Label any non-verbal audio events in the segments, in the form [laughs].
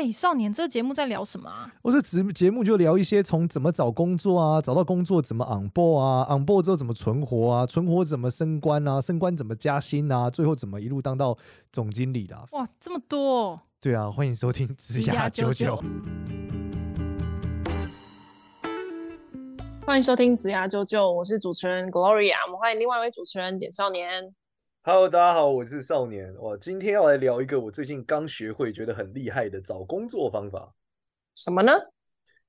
哎、欸，少年，这个节目在聊什么啊？我这节节目就聊一些从怎么找工作啊，找到工作怎么 on board 啊，on board 之后怎么存活啊，存活怎么升官啊，升官怎么加薪啊，最后怎么一路当到总经理的、啊。哇，这么多！对啊，欢迎收听职涯九九。欢迎收听职涯九九，我是主持人 Gloria，我们欢迎另外一位主持人简少年。Hello，大家好，我是少年。我今天要来聊一个我最近刚学会、觉得很厉害的找工作方法。什么呢？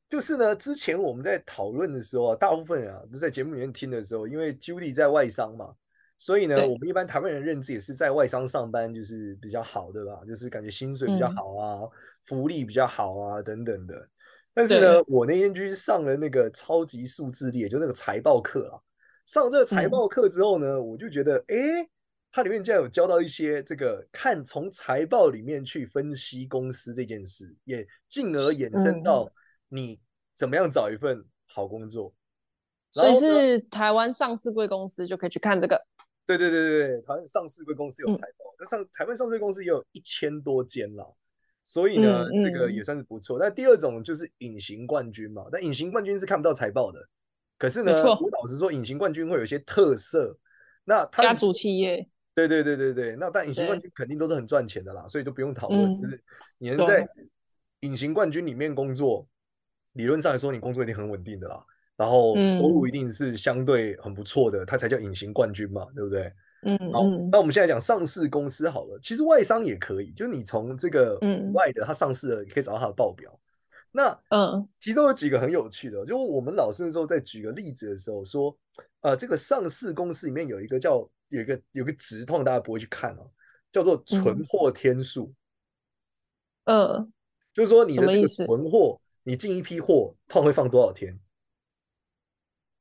就是呢，之前我们在讨论的时候啊，大部分人啊，在节目里面听的时候，因为 Judy 在外商嘛，所以呢，我们一般台湾人认知也是在外商上班就是比较好的吧，就是感觉薪水比较好啊，嗯、福利比较好啊等等的。但是呢，我那天去上了那个超级数字力，也就那个财报课啊。上这个财报课之后呢，嗯、我就觉得，哎。它里面竟然有教到一些这个看从财报里面去分析公司这件事，也进而衍生到你怎么样找一份好工作。所以是台湾上市贵公司就可以去看这个。对对对对对，台湾上市贵公司有财报，那上台湾上市柜公司也有一千多间了，所以呢，这个也算是不错。但第二种就是隐形冠军嘛，但隐形冠军是看不到财报的。可是呢，我老实说，隐形冠军会有一些特色。那家族企业。对对对对对，那但隐形冠军肯定都是很赚钱的啦，所以就不用讨论。嗯、就是你能在隐形冠军里面工作，理论上来说，你工作一定很稳定的啦，然后收入一定是相对很不错的，它才叫隐形冠军嘛，对不对？嗯，好，那我们现在讲上市公司好了，其实外商也可以，就是你从这个外的它上市了，你可以找到它的报表。那嗯，其中有几个很有趣的，就我们老师的时候在举个例子的时候说，呃，这个上市公司里面有一个叫。有一个有个直，通常大家不会去看哦，叫做存货天数。嗯，呃、就是说你的这个存货，你进一批货，通常会放多少天？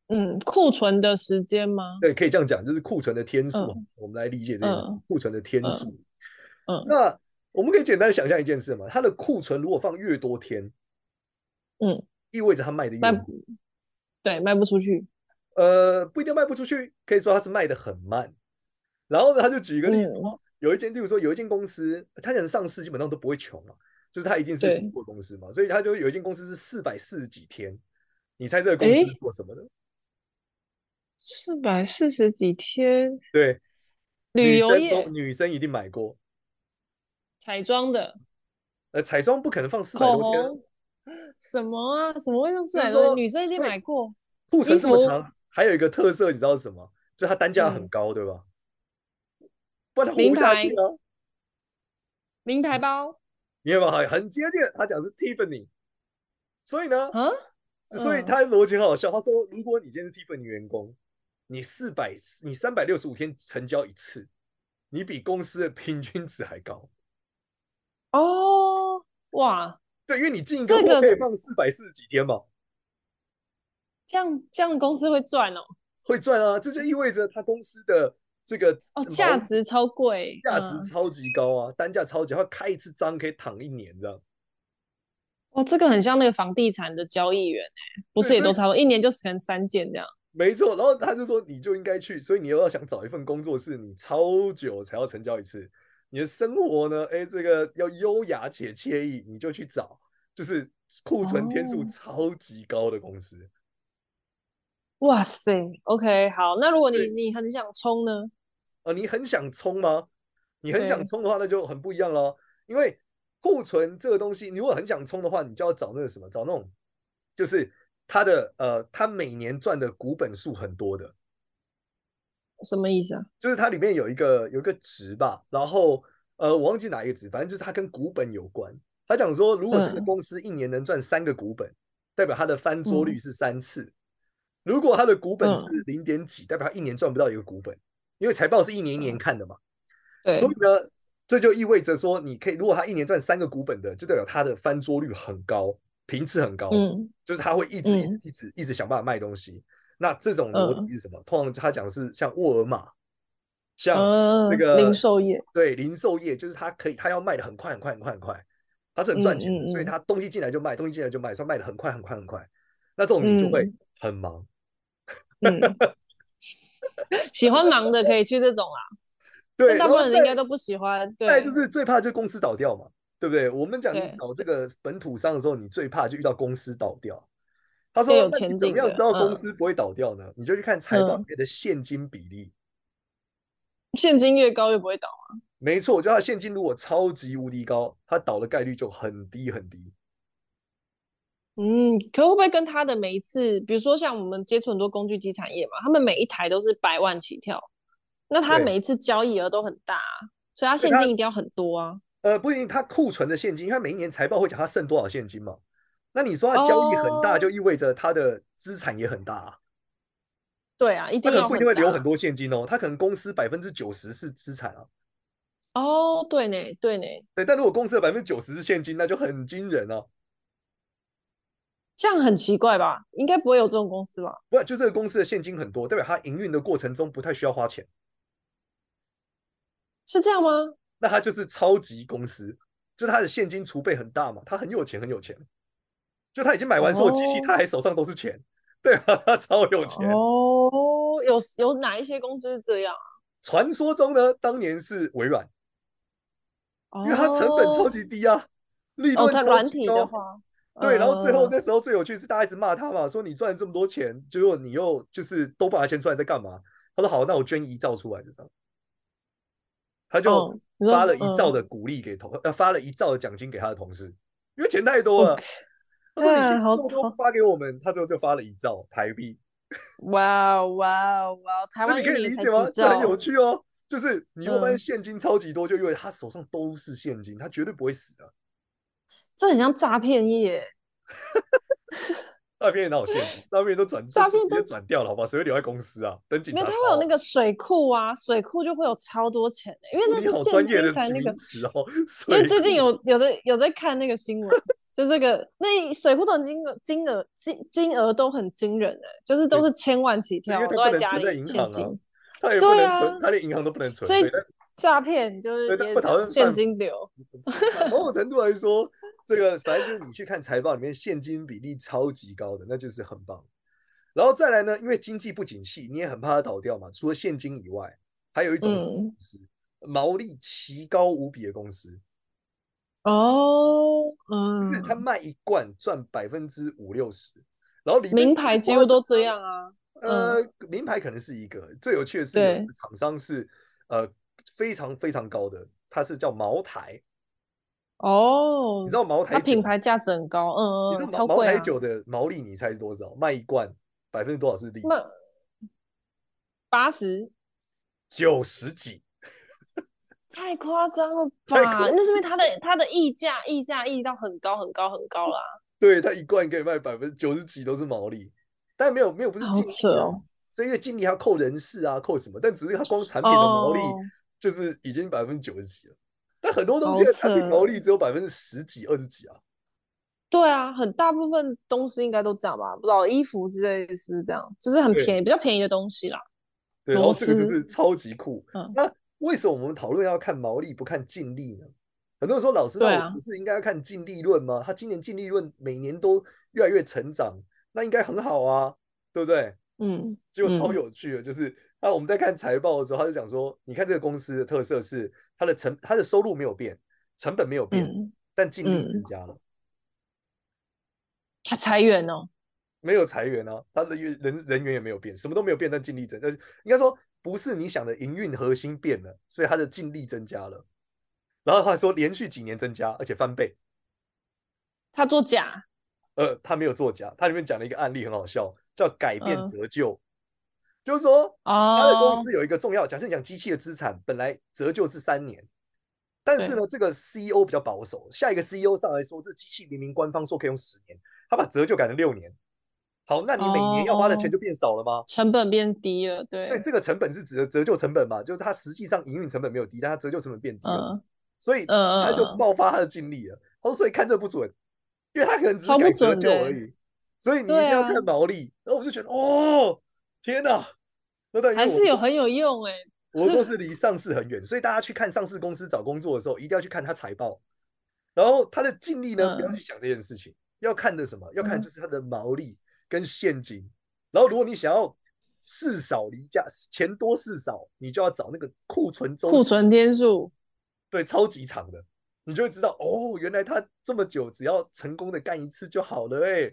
嗯，库存的时间吗？对，可以这样讲，就是库存的天数。呃、我们来理解这件事，库、呃、存的天数。嗯、那我们可以简单想象一件事嘛，它的库存如果放越多天，嗯，意味着它卖的越多，对，卖不出去。呃，不一定卖不出去，可以说它是卖的很慢。然后呢，他就举一个例子，嗯、有一间，例如说有一间公司，他想上市基本上都不会穷嘛，就是他一定是个不错公司嘛，所以他就有一间公司是四百四十几天，你猜这个公司是做什么的？四百四十几天，对，旅游业，女生一定买过，彩妆的，呃，彩妆不可能放四百多天，什么啊？什么会用四百多天？女生一定买过，库存这么长，还有一个特色，你知道是什么？就它单价很高，嗯、对吧？名牌，名牌包，[laughs] 你有没有很接近？他讲是 Tiffany，所以呢，啊，所以他逻辑很好笑。他说，如果你今天是 Tiffany 员工，你四百，你三百六十五天成交一次，你比公司的平均值还高。哦，哇，对，因为你进一个货可以放四百四十几天嘛，这样这样公司会赚哦，会赚啊，这就意味着他公司的。这个哦，价值超贵，价值超级高啊，嗯、单价超级，他开一次张可以躺一年这样。哦，这个很像那个房地产的交易员哎，不是也都差不多，一年就成三件这样。没错，然后他就说你就应该去，所以你又要想找一份工作是你超久才要成交一次，你的生活呢，哎，这个要优雅且惬意，你就去找，就是库存天数超级高的公司。哦、哇塞，OK，好，那如果你你很想冲呢？呃，你很想冲吗？你很想冲的话，那就很不一样了。因为库存这个东西，你如果很想冲的话，你就要找那个什么，找那种就是它的呃，它每年赚的股本数很多的。什么意思啊？就是它里面有一个有一个值吧，然后呃，我忘记哪一个值，反正就是它跟股本有关。他讲说，如果这个公司一年能赚三个股本，嗯、代表它的翻桌率是三次；嗯、如果它的股本是零点几，嗯、代表它一年赚不到一个股本。因为财报是一年一年看的嘛，对，所以呢，这就意味着说，你可以如果他一年赚三个股本的，就代表他的翻桌率很高，频次很高，嗯，就是他会一直一直一直一直想办法卖东西。那这种逻辑是什么？通常他讲的是像沃尔玛，像那个零售业，对，零售业就是他可以他要卖的很快很快很快很快，他是很赚钱的，所以他东西进来就卖，东西进来就卖，所以卖的很快很快很快。那这种你就会很忙。[laughs] [laughs] 喜欢忙的可以去这种啊，[laughs] 对，大部分人应该都不喜欢。对，就是最怕就公司倒掉嘛。对不对？我们讲你找这个本土商的时候，你最怕就遇到公司倒掉。他说：“那你怎么样知道公司不会倒掉呢？嗯、你就去看财报里面的现金比例，现金越高越不会倒啊。没错，就它现金如果超级无敌高，它倒的概率就很低很低。嗯，可会不会跟他的每一次，比如说像我们接触很多工具机产业嘛，他们每一台都是百万起跳，那他每一次交易额都很大，所以他现金一定要很多啊。”呃，不一定，他库存的现金，因为他每一年财报会讲他剩多少现金嘛。那你说他交易很大，就意味着他的资产也很大啊。对啊，一定要。他可能不一定会留很多现金哦，他可能公司百分之九十是资产啊。哦，对呢，对呢。对，但如果公司的百分之九十是现金，那就很惊人啊。这样很奇怪吧？应该不会有这种公司吧？不，就这个公司的现金很多，代表他营运的过程中不太需要花钱。是这样吗？那他就是超级公司，就他的现金储备很大嘛，他很有钱，很有钱。就他已经买完所有机器，他还手上都是钱，对啊，他超有钱。哦，有有哪一些公司是这样啊？传说中呢，当年是微软，因为它成本超级低啊，利润超级高。对，然后最后那时候最有趣是大家一直骂他嘛，说你赚了这么多钱，结果你又就是都把钱出来在干嘛？他说好，那我捐一兆出来就这样。他就发了一兆的鼓励给同，呃，发了一兆的奖金给他的同事，因为钱太多了。他说：“你先偷偷发给我们。”他最后就发了一兆台币。哇哇哇！台湾你可以理解吗？这很有趣哦。就是你会发现现金超级多，就因为他手上都是现金，他绝对不会死的。这很像诈骗业。[laughs] 诈骗哪有现金？诈骗都转 [laughs] 诈骗都转掉了，好吧？谁会留在公司啊？等警察。因为他会有那个水库啊，水库就会有超多钱的，因为那是现金才那个词哦。[laughs] 因为最近有有的有在看那个新闻，就这个那水库的金额金额金金额都很惊人的，就是都是千万起跳，都在家里现金。他也不能存，他连银行都不能存。所以诈骗就是现金流。某种程度来说。这个反正就是你去看财报里面现金比例超级高的，那就是很棒。然后再来呢，因为经济不景气，你也很怕它倒掉嘛。除了现金以外，还有一种是公司、嗯、毛利奇高无比的公司。哦，嗯，就是他卖一罐赚百分之五六十，然后里面名牌几乎都这样啊。呃，名牌可能是一个最有趣的是，厂商是呃非常非常高的，它是叫茅台。哦，你知道茅台酒品牌价值很高，嗯嗯，你知道茅台酒的毛利你猜是多少？卖一罐百分之多少是利？八十九十几，太夸张了 [laughs] 吧？那是因为它的它的溢价溢价溢到很高很高很高啦。[laughs] 对，它一罐可以卖百分之九十几都是毛利，但没有没有不是净利哦，所以因为净利要扣人事啊，扣什么？但只是它光产品的毛利就是已经百分之九十几了。但很多东西的产品毛利只有百分之十几、二十几啊。对啊，很大部分东西应该都这样吧？不知道衣服之类的是不是这样？就是很便宜、比较便宜的东西啦。对，然后这个就是超级酷。嗯、那为什么我们讨论要看毛利不看净利呢？很多人说老师，那我不是应该要看净利润吗？他今年净利润每年都越来越成长，那应该很好啊，对不对？嗯，结果超有趣的，就是。那我们在看财报的时候，他就讲说：“你看这个公司的特色是它的成，它的收入没有变，成本没有变，嗯、但净利增加了。他裁员哦？没有裁员啊，他的人人员也没有变，什么都没有变，但净利增，呃，应该说不是你想的营运核心变了，所以它的净利增加了。然后他说连续几年增加，而且翻倍。他做假？呃，他没有做假，他里面讲了一个案例很好笑，叫改变折旧。呃”就是说，他的公司有一个重要，假设你讲机器的资产本来折旧是三年，但是呢，这个 CEO 比较保守，下一个 CEO 上来说，这机器明明官方说可以用十年，他把折旧改成六年。好，那你每年要花的钱就变少了吗？成本变低了，对。对，这个成本是指的折旧成本嘛，就是它实际上营运成本没有低，但它折旧成本变低了，所以他就爆发他的精力了。他说，所以看这不准，因为他可能只是改折旧而已，所以你一定要看毛利。然后我就觉得，哦。天呐，那还是有很有用哎！[laughs] 我们公司离上市很远，所以大家去看上市公司找工作的时候，一定要去看他财报。然后他的净利呢，不要去想这件事情，要看的什么？要看就是他的毛利跟现金。然后如果你想要事少离家钱多事少，你就要找那个库存周库存天数，对，超级长的。你就会知道哦，原来他这么久只要成功的干一次就好了哎。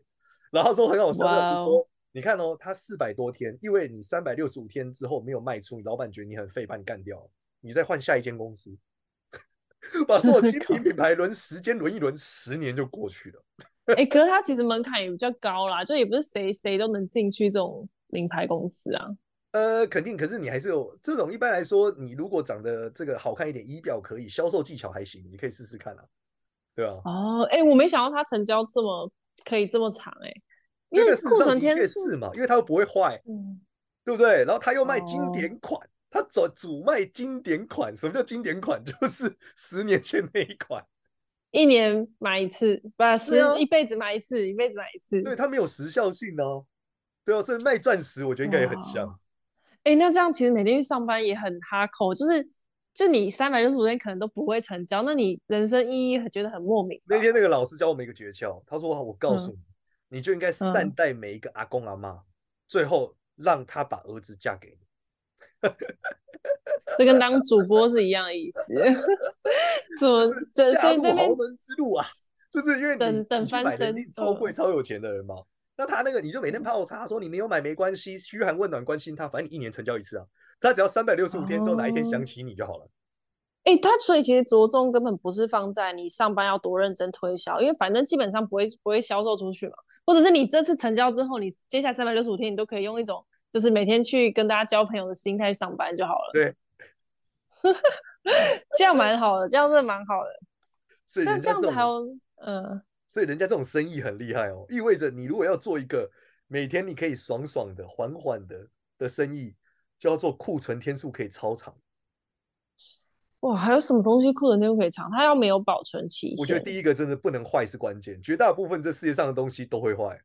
然后说很好笑.你看哦，他四百多天，因为你三百六十五天之后没有卖出，你老板觉得你很废，把你干掉，你再换下一间公司，[laughs] 把所有精品品牌轮时间轮一轮，十年就过去了。哎、欸，可是它其实门槛也比较高啦，就也不是谁谁都能进去这种名牌公司啊。呃，肯定，可是你还是有这种。一般来说，你如果长得这个好看一点，仪表可以，销售技巧还行，你可以试试看啊，对吧？哦，哎、欸，我没想到他成交这么可以这么长、欸，哎，因为库存天数嘛，因为它又不会坏，嗯，对不对？然后他又卖经典款，他主主卖经典款。什么叫经典款？[laughs] 就是十年前那一款。一年买一次，不是一辈子买一次，一辈子买一次。对，它没有时效性哦。对啊，所以卖钻石，我觉得应该也很像。哎，那这样其实每天去上班也很哈扣，就是就你三百六十五天可能都不会成交，那你人生意义觉得很莫名。那天那个老师教我们一个诀窍，他说：“我告诉你，嗯、你就应该善待每一个阿公阿妈，嗯、最后让他把儿子嫁给你。”这跟当主播是一样的意思，什么？这嫁入豪门之路啊，就是因为你等等翻身，超贵超有钱的人嘛。嗯、那他那个你就每天泡茶，说你没有买没关系，嘘寒问暖关心他，反正你一年成交一次啊。他只要三百六十五天之后哪一天想起你就好了。哎、他所以其实着重根本不是放在你上班要多认真推销，因为反正基本上不会不会销售出去嘛。或者是你这次成交之后，你接下来三百六十五天你都可以用一种就是每天去跟大家交朋友的心态上班就好了。对。[laughs] 这样蛮好的，这样真的蛮好的。所以这样子还有，嗯，所以人家这种生意很厉害哦，意味着你如果要做一个每天你可以爽爽的、缓缓的的生意，就要做库存天数可以超长。哇，还有什么东西库存天数可以长？它要没有保存期限。我觉得第一个真的不能坏是关键，绝大部分这世界上的东西都会坏。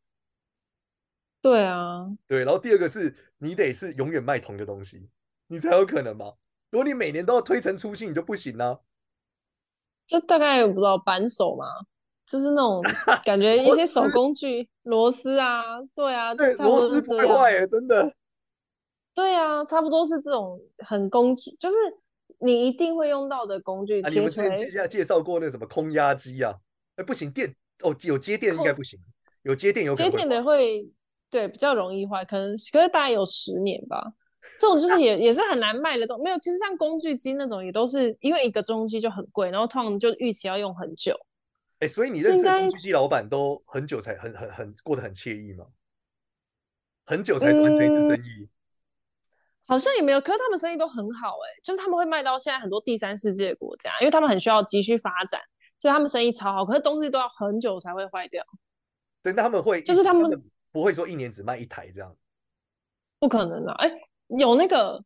对啊，对。然后第二个是你得是永远卖同一个东西，你才有可能嘛。如果你每年都要推陈出新，你就不行了。这大概我不知道扳手嘛，就是那种 [laughs] 感觉一些手工具螺丝啊，对啊，对，螺丝不会坏耶，真的。对啊，差不多是这种很工具，就是你一定会用到的工具。啊，你们之前介绍介绍过那什么空压机啊？哎，不行，电哦，有接电应该不行，有接电有接电的会对比较容易坏，可能可是大概有十年吧。这种就是也 [laughs] 也是很难卖的东西，没有。其实像工具机那种，也都是因为一个中期就很贵，然后通常就预期要用很久。哎，所以你认识的工具机老板都很久才很很很过得很惬意吗？很久才完成一次生意？嗯，好像也没有。可是他们生意都很好，哎，就是他们会卖到现在很多第三世界的国家，因为他们很需要急需发展，所以他们生意超好。可是东西都要很久才会坏掉。对，那他们会就是他们不会说一年只卖一台这样？不可能啊！哎。有那个，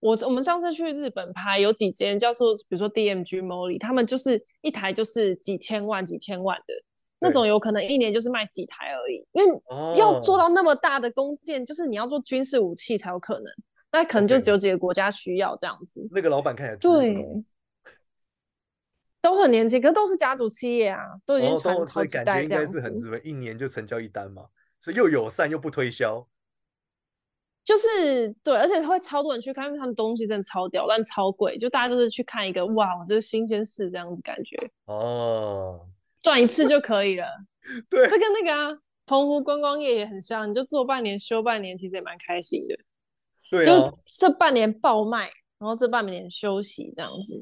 我我们上次去日本拍，有几间叫做，比如说 DMG Molly，他们就是一台就是几千万、几千万的那种，有可能一年就是卖几台而已。因为要做到那么大的工件，就是你要做军事武器才有可能，那可能就只有几个国家需要这样子。那个老板看起来对，都很年轻，可是都是家族企业啊，都已经传好几代这样子。是很值得，一年就成交一单嘛，所以又友善又不推销。就是对，而且他会超多人去看，因为他们东西真的超屌，但超贵，就大家就是去看一个，哇，我这是新鲜事这样子感觉哦，赚一次就可以了。[laughs] 对，这跟那个啊，澎湖观光业也很像，你就做半年休半年，其实也蛮开心的。对、啊，就这半年爆卖，然后这半年休息这样子。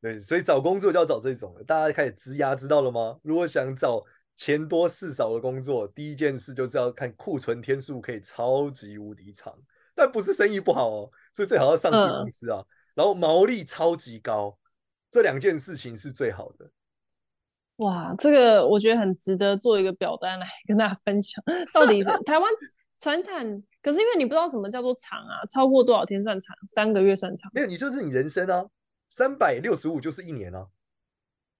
对，所以找工作就要找这种的，大家开始职涯知道了吗？如果想找。钱多事少的工作，第一件事就是要看库存天数可以超级无敌长，但不是生意不好哦，所以最好要上市公司啊，嗯、然后毛利超级高，这两件事情是最好的。哇，这个我觉得很值得做一个表单来跟大家分享，到底是 [laughs] 台湾船产，可是因为你不知道什么叫做长啊，超过多少天算长？三个月算长？没有，你说是你人生啊，三百六十五就是一年啊。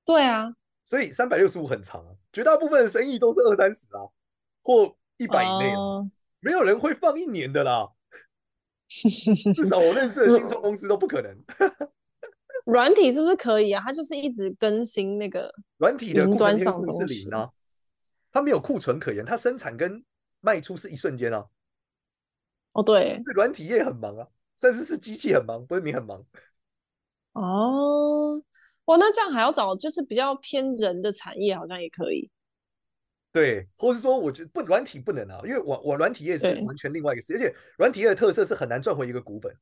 对啊。所以三百六十五很长啊，绝大部分的生意都是二三十啊，或一百以内，uh... 没有人会放一年的啦。[laughs] 至少我认识的新创公司都不可能。[laughs] 软体是不是可以啊？它就是一直更新那个软体的库存天数是零啊，它没有库存可言，它生产跟卖出是一瞬间啊。哦、oh，对，软体业很忙啊，甚至是机器很忙，不是你很忙。哦、oh...。哇，那这样还要找就是比较偏人的产业，好像也可以。对，或是说，我觉得不软体不能啊，因为我我软体业是完全另外一个事，而且软体业的特色是很难赚回一个股本。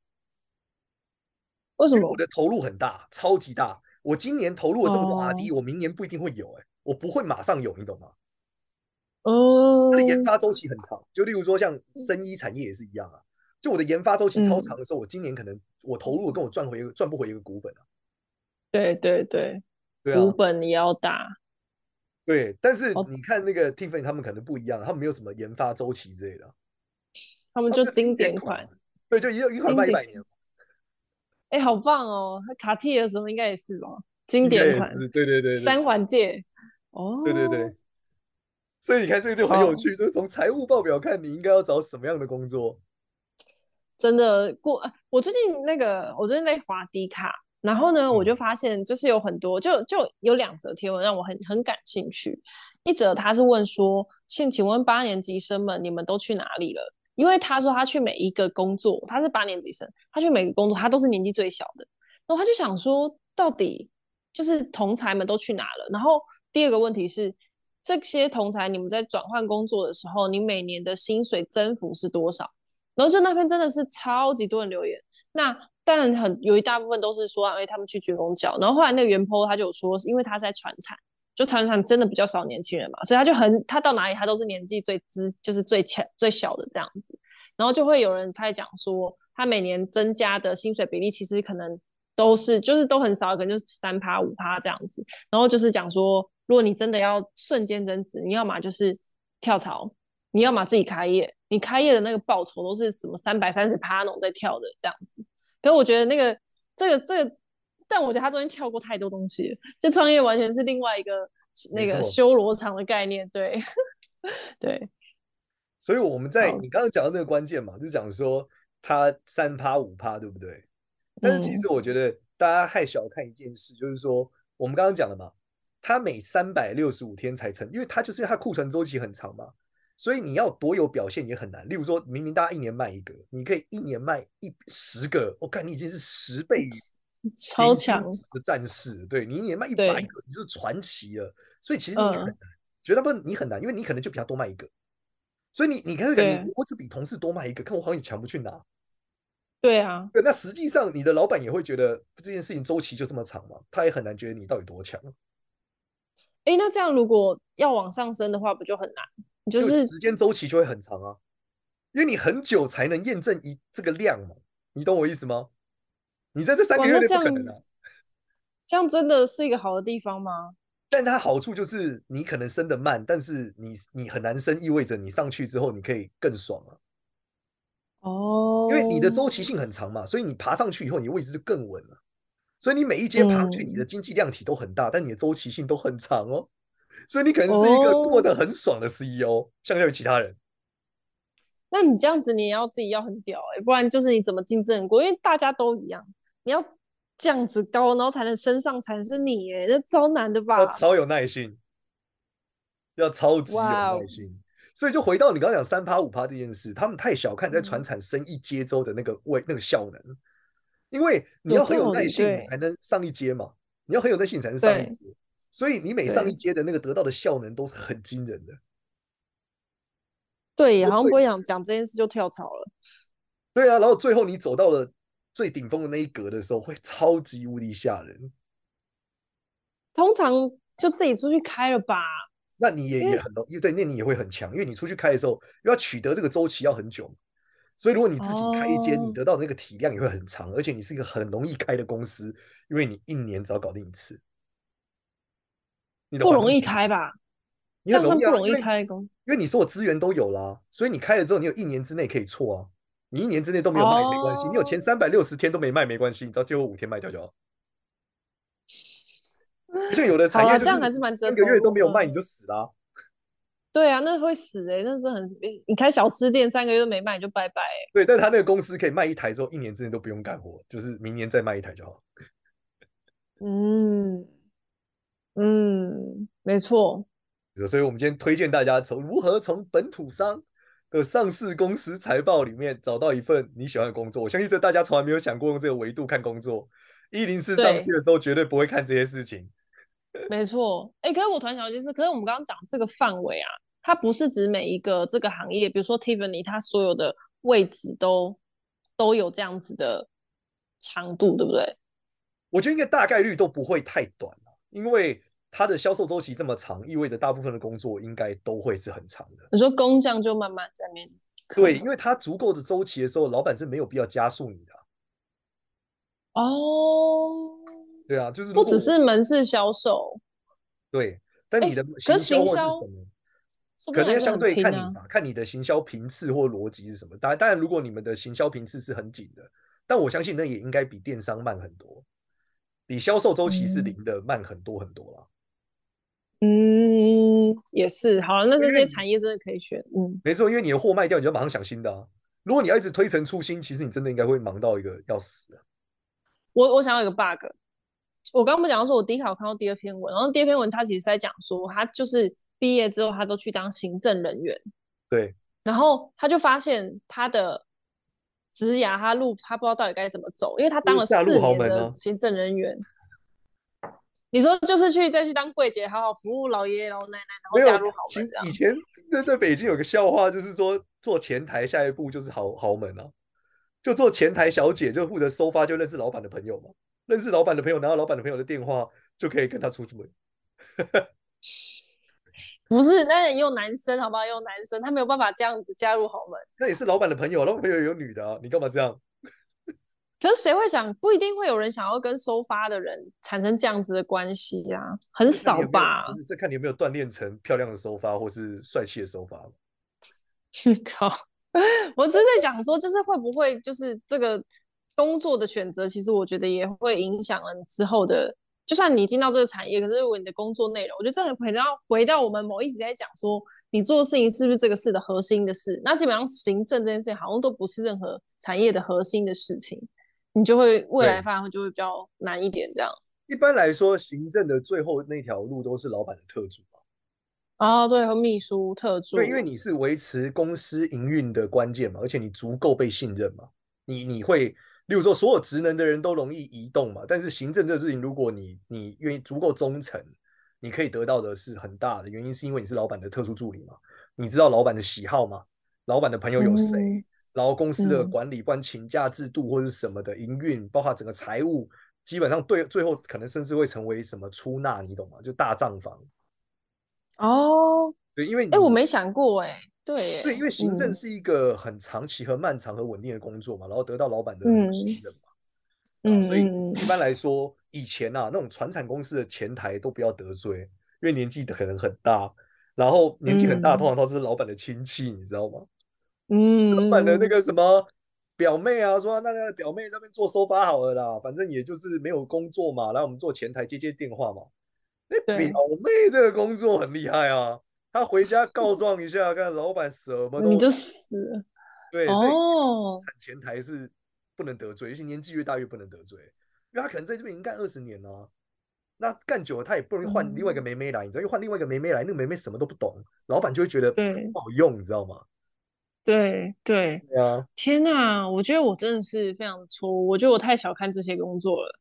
为什么？我的投入很大，超级大。我今年投入了这么多 RD，、哦、我明年不一定会有、欸，哎，我不会马上有，你懂吗？哦。它的研发周期很长，就例如说像生医产业也是一样啊。就我的研发周期超长的时候，嗯、我今年可能我投入跟我赚回赚不回一个股本啊。对对对，对啊、股本也要大。对，但是你看那个 Tiffany 他们可能不一样，他们没有什么研发周期之类的，他们就经典款。对，就一一款卖一百年。哎，好棒哦！卡蒂的时候应该也是吧？经典款，对对对，三环界。哦，对对对。所以你看这个就很有趣，就是从财务报表看，你应该要找什么样的工作？真的过，我最近那个，我最近在滑低卡。然后呢，我就发现就是有很多，就就有两则贴文让我很很感兴趣。一则他是问说：“现请问八年级生们，你们都去哪里了？”因为他说他去每一个工作，他是八年级生，他去每个工作，他都是年纪最小的。然后他就想说，到底就是同才们都去哪了？然后第二个问题是，这些同侪你们在转换工作的时候，你每年的薪水增幅是多少？然后就那边真的是超级多人留言。那当然很有一大部分都是说，哎，他们去军公教，然后后来那个原 po 他就有说，因为他在传产，就传产真的比较少年轻人嘛，所以他就很，他到哪里他都是年纪最资，就是最浅最小的这样子，然后就会有人他在讲说，他每年增加的薪水比例其实可能都是，就是都很少，可能就是三趴五趴这样子，然后就是讲说，如果你真的要瞬间增值，你要么就是跳槽，你要么自己开业，你开业的那个报酬都是什么三百三十趴那种在跳的这样子。可是我觉得那个这个这个，但我觉得他中间跳过太多东西了，就创业完全是另外一个那个修罗场的概念，对 [laughs] 对。所以我们在你刚刚讲到那个关键嘛，就讲说他三趴五趴，对不对？但是其实我觉得大家太小看一件事，就是说我们刚刚讲了嘛，它每三百六十五天才成，因为它就是因为他库存周期很长嘛。所以你要多有表现也很难。例如说，明明大家一年卖一个，你可以一年卖一十个，我看你已经是十倍 [laughs] 超强的战士。对，你一年卖一百个，你就是传奇了。所以其实你很难，绝大部分你很难，因为你可能就比他多卖一个。所以你你看，感觉我只比同事多卖一个，看我好像也抢不去拿。对啊，对，那实际上你的老板也会觉得这件事情周期就这么长嘛，他也很难觉得你到底多强。哎，那这样如果要往上升的话，不就很难？就是时间周期就会很长啊，因为你很久才能验证一这个量嘛，你懂我意思吗？你在这三个月内不可能啊。[laughs] 这样真的是一个好的地方吗？但它好处就是你可能升的慢，但是你你很难升，意味着你上去之后你可以更爽啊。哦，因为你的周期性很长嘛，所以你爬上去以后，你的位置就更稳了。所以你每一阶爬上去，你的经济量体都很大，但你的周期性都很长哦。所以你可能是一个过得很爽的 CEO，相较于其他人。那你这样子，你也要自己要很屌哎、欸，不然就是你怎么竞争过？因为大家都一样，你要这样子高，然后才能升上，才是你哎、欸，那超难的吧？要超有耐心，要超级有耐心。所以就回到你刚刚讲三趴五趴这件事，他们太小看在船产生一阶州的那个位、嗯、那个效能，因为你要很有耐心，你才能上一阶嘛。你要很有耐心，你才能上一阶。所以你每上一阶的那个得到的效能都是很惊人的。对，好像不会讲讲这件事就跳槽了。对啊，然后最后你走到了最顶峰的那一格的时候，会超级无敌吓人。通常就自己出去开了吧？那你也也很容易，对，那你也会很强，因为你出去开的时候，要取得这个周期要很久。所以如果你自己开一间，你得到的那个体量也会很长，而且你是一个很容易开的公司，因为你一年只要搞定一次。你的不容易开吧？你很容易、啊、不容易开工，因为你所有资源都有啦，所以你开了之后，你有一年之内可以错啊。你一年之内都没有卖没关系，哦、你有前三百六十天都没卖没关系，你只要最后五天卖掉就好。像有的产业，这样还是蛮三个月都没有卖你就死啦、啊。对啊，那会死哎、欸，那是很你开小吃店三个月都没卖你就拜拜。对，但他那个公司可以卖一台之后，一年之内都不用干活，就是明年再卖一台就好。嗯。嗯，没错。所以，我们今天推荐大家从如何从本土商的上市公司财报里面找到一份你喜欢的工作。我相信这大家从来没有想过用这个维度看工作，一零四上去的时候绝对不会看这些事情。没错，哎、欸，可是我突然想到就是，可是我们刚刚讲这个范围啊，它不是指每一个这个行业，比如说 Tiffany，它所有的位置都都有这样子的长度，对不对？我觉得应该大概率都不会太短，因为它的销售周期这么长，意味着大部分的工作应该都会是很长的。你说工匠就慢慢在面对，因为它足够的周期的时候，老板是没有必要加速你的。哦。对啊，就是不只是门市销售，对，但你的行销或是什么，可能要相对看你吧，看你的行销频次或逻辑是什么。当然，当然，如果你们的行销频次是很紧的，但我相信那也应该比电商慢很多，比销售周期是零的慢很多很多啦。嗯，也是。好了，那这些产业真的可以选。嗯，没错，因为你的货卖掉，你就马上想新的啊。如果你要一直推陈出新，其实你真的应该会忙到一个要死啊。我我想要一个 bug。我刚刚不讲到说，我第一条看到第二篇文，然后第二篇文他其实是在讲说，他就是毕业之后，他都去当行政人员。对。然后他就发现他的职涯，他路他不知道到底该怎么走，因为他当了四年的行政人员。你说就是去再去当柜姐，好好服务老爷爷老奶奶，然后嫁入豪门。以前那在北京有个笑话，就是说做前台下一步就是豪豪门啊，就做前台小姐，就负责收发，就认识老板的朋友嘛。认识老板的朋友，拿到老板的朋友的电话，就可以跟他出门。[laughs] 不是，那也有男生，好不好？也有男生，他没有办法这样子加入豪门。那也是老板的朋友，老板朋友也有女的啊，你干嘛这样？可是谁会想？不一定会有人想要跟收发的人产生这样子的关系啊，很少吧？不是，这看你有没有锻炼成漂亮的收发，或是帅气的收发。靠！我只是在想说，就是会不会，就是这个。工作的选择，其实我觉得也会影响了你之后的。就算你进到这个产业，可是如果你的工作内容，我觉得这很回到回到我们某一直在讲说，你做的事情是不是这个事的核心的事？那基本上行政这件事情好像都不是任何产业的核心的事情，你就会未来发展就会比较难一点。这样，一般来说，行政的最后那条路都是老板的特助嘛。啊，对，和秘书特助。对，因为你是维持公司营运的关键嘛，而且你足够被信任嘛，你你会。例如说，所有职能的人都容易移动嘛，但是行政这个事情，如果你你愿意足够忠诚，你可以得到的是很大的。原因是因为你是老板的特殊助理嘛，你知道老板的喜好嘛，老板的朋友有谁，嗯、然后公司的管理、关请假制度或者是什么的营运，包括整个财务，基本上对最后可能甚至会成为什么出纳，你懂吗？就大账房。哦，对，因为哎，我没想过哎。对，对，因为行政是一个很长期和漫长和稳定的工作嘛，嗯、然后得到老板的信任嘛，嗯，所以一般来说，以前啊，那种传产公司的前台都不要得罪，因为年纪可能很大，然后年纪很大，通常都是老板的亲戚，你知道吗？嗯，老板的那个什么表妹啊，说那个表妹那边做收发好了啦，反正也就是没有工作嘛，来我们做前台接接电话嘛。那表妹这个工作很厉害啊。他回家告状一下，看老板什么都你就死了。对，所以产前台是不能得罪，尤其年纪越大越不能得罪，因为他可能在这边已经干二十年了，那干久了他也不容易换另外一个妹妹来，你知道，又换另外一个妹妹来，那个妹妹什么都不懂，老板就会觉得不好用，你知道吗？对对对啊！天哪，我觉得我真的是非常的错误，我觉得我太小看这些工作了，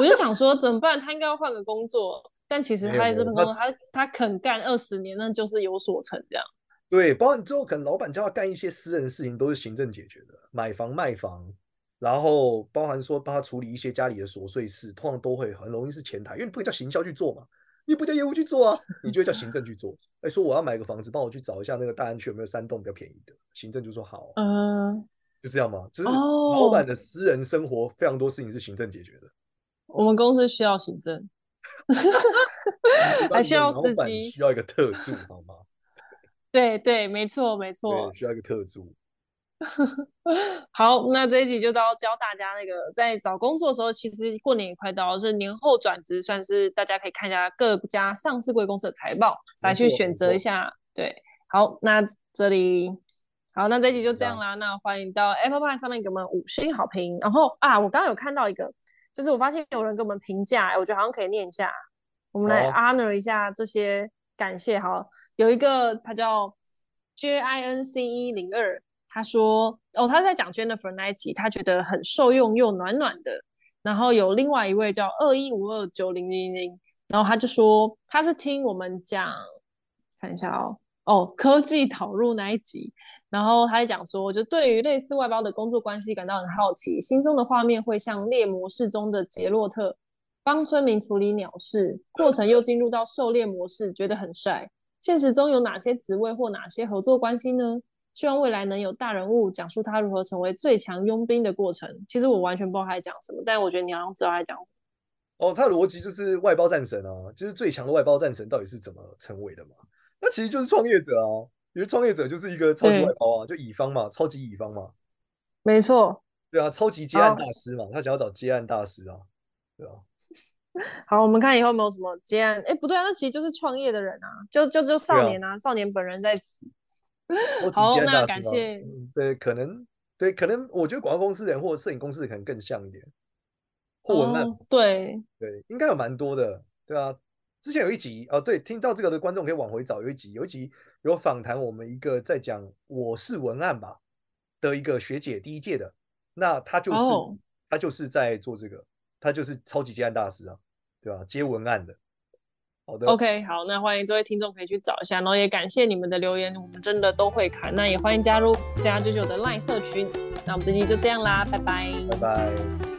我就想说怎么办？他应该要换个工作。但其实他在这么多，他他肯干二十年，那就是有所成这样。对，包括你最后可能老板叫他干一些私人的事情，都是行政解决的，买房卖房，然后包含说帮他处理一些家里的琐碎事，通常都会很容易是前台，因为你不会叫行销去做嘛，你不叫业务去做啊，你就会叫行政去做。哎，说我要买个房子，帮我去找一下那个大安区有没有三栋比较便宜的，行政就说好，嗯，就这样嘛，就是老板的私人生活非常多事情是行政解决的。我们公司需要行政。[laughs] 还需要司机，[laughs] 需要一个特助，好吗？对对，没错没错，需要一个特助。好，那这一集就到教大家那个在找工作的时候，其实过年也快到了，是年后转职，算是大家可以看一下各家上市贵公司的财报，来去选择一下。对，好，那这里好，那这一集就这样啦。那欢迎到 Apple Podcast 上面给我们五星好评。然后啊，我刚刚有看到一个。就是我发现有人给我们评价，我觉得好像可以念一下，我们来 honor 一下这些感谢。好，有一个他叫 J I N C E 零二，他说哦，他在讲 Jennifer 那一集，他觉得很受用又暖暖的，然后有另外一位叫二一五二九零零零，然后他就说他是听我们讲，看一下哦，哦，科技导入那一集，然后他就讲说，就对于类似外包的工作关系感到很好奇，心中的画面会像猎模式中的杰洛特帮村民处理鸟事，过程又进入到狩猎模式，觉得很帅。现实中有哪些职位或哪些合作关系呢？希望未来能有大人物讲述他如何成为最强佣兵的过程。其实我完全不知道他在讲什么，但我觉得你好像知道他在讲什么。哦，他的逻辑就是外包战神啊，就是最强的外包战神到底是怎么成为的嘛？那其实就是创业者啊，因为创业者就是一个超级外包啊，就乙方嘛，超级乙方嘛。没错。对啊，超级接案大师嘛，他想要找接案大师啊，对啊。[laughs] 好，我们看以后有没有什么接案。哎，不对啊，那其实就是创业的人啊，就就就少年啊，啊少年本人在此。好，那感谢。对，可能对，可能我觉得广告公司的人或者摄影公司的可能更像一点。或文案，对对，应该有蛮多的，对啊。之前有一集哦，对，听到这个的观众可以往回找，有一集，有一集有访谈我们一个在讲我是文案吧的一个学姐，第一届的，那她就是她就是在做这个。她就是超级接案大师啊，对吧？接文案的。好的，OK，好，那欢迎这位听众可以去找一下，然后也感谢你们的留言，我们真的都会看。那也欢迎加入这样九九的 LINE 社群。那我们这期就这样啦，拜拜，拜拜。